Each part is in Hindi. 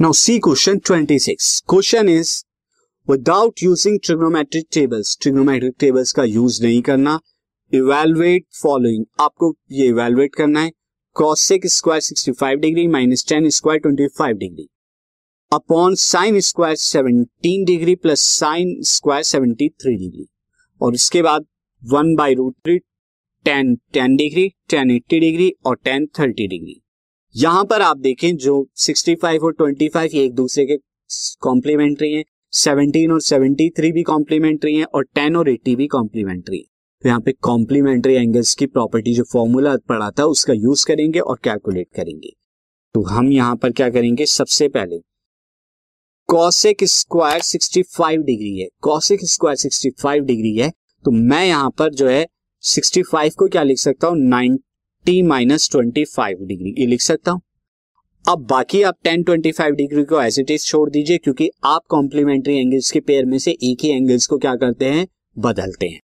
Now C question 26 question is without using trigonometric tables trigonometric tables का यूज़ नहीं करना इवेलुएट फॉलोइंग आपको ये इवेलुएट करना है. Cosec square 65 degree minus tan square 25 degree upon sine square 17 degree plus sine square 73 degree और इसके बाद one by root three tan tan degree tan eighty degree और टेन थर्टी डिग्री यहाँ पर आप देखें, जो 65 और 25 ये एक दूसरे के कॉम्प्लीमेंट्री हैं 17 और 73 भी कॉम्प्लीमेंट्री हैं और 10 और 80 भी कॉम्प्लीमेंट्री है। तो यहाँ पे कॉम्प्लीमेंट्री एंगल्स की प्रॉपर्टी जो फॉर्मूला पड़ा था, उसका यूज़ करेंगे और कैलकुलेट करेंगे। तो हम यहाँ पर क्या करेंगे, सबसे पहले कॉसेक स्क्वायर 65 डिग्री है। कॉसेक स्क्वायर 65 डिग्री है तो मैं यहाँ पर जो है 65 को क्या लिख सकता हूँ T minus twenty five degree, ये लिख सकता हूँ। अब बाकी आप टेन ट्वेंटी फाइव डिग्री को एज इट इज़ छोड़ दीजिए, क्योंकि आप कॉम्प्लीमेंट्री एंगल्स के पेयर में से एक ही एंगल्स को क्या करते हैं? बदलते हैं।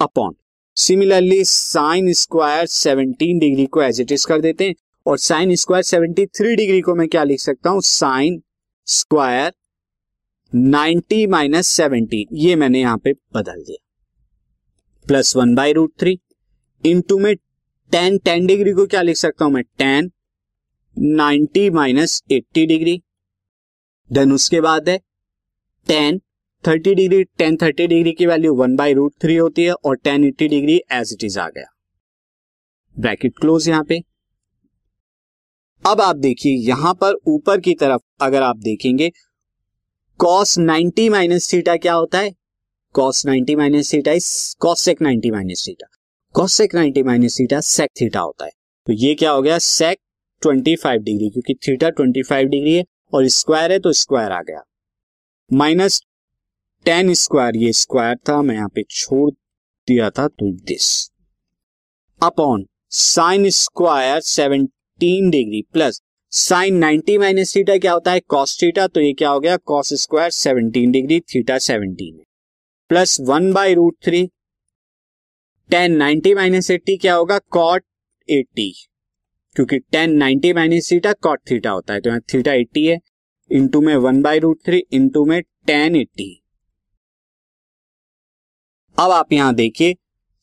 Upon similarly sine square seventeen degree को एज इट इज़ कर देते हैं, और sine square seventy three degree को मैं क्या लिख सकता हूँ? Sine square ninety minus seventy ये मैंने यहाँ पे बदल दिया। Plus one by root three into में टेन टेन डिग्री को क्या लिख सकता हूँ मैं? Tan ninety minus eighty degree then उसके बाद है tan thirty degree tan thirty degree की value one by root three होती है और tan eighty degree as it is आ गया। ब्रैकेट क्लोज यहाँ पे। अब आप देखिए, यहाँ पर ऊपर की तरफ़ अगर आप देखेंगे कॉस 90 माइनस थीटा क्या होता है? Cos 90 minus theta is cosec 90 minus theta cosec 90 minus theta sec theta होता है। तो ये क्या हो गया? सेक 25 डिग्री, क्योंकि थीटा 25 डिग्री है और स्क्वायर है तो स्क्वायर आ गया। माइनस टेन स्क्वायर ये स्क्वायर था, मैं यहाँ पे छोड़ दिया था तो this upon sine square 17 degree plus sine 90 minus theta क्या होता है? कॉस थीटा तो ये क्या हो गया? Cos square 17 degree, theta 17 plus one by root three tan ninety minus eighty क्या होगा? Cot eighty. क्योंकि tan ninety minus theta cot theta होता है तो यहाँ थीटा एट्टी है। इंटू में one by root three into में टेन एट्टी। अब आप यहाँ देखिए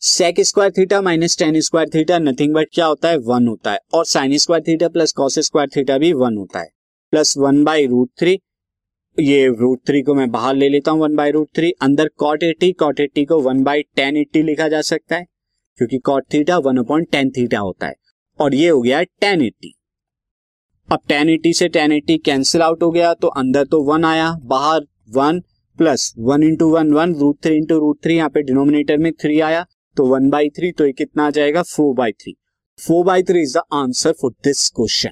sec square theta minus tan square theta nothing but क्या होता है? वन होता है। और sine square theta plus cos square theta भी वन होता है। Plus one by root three ये रूट थ्री को मैं बाहर ले लेता हूँ वन बाई रूट थ्री अंदर कॉट एटी कॉट एटी को वन बाई टेन एट्टी लिखा जा सकता है, क्योंकि cot theta one upon tan theta होता है। और ये हो गया टेन एट्टी अब टेन एट्टी से टेन एट्टी कैंसिल आउट हो गया तो अंदर तो वन आया, बाहर one plus one into one one root three into root three यहाँ पे डिनोमिनेटर में थ्री आया तो वन बाई थ्री तो ये कितना आ जाएगा? Four by three four by three is the answer for this question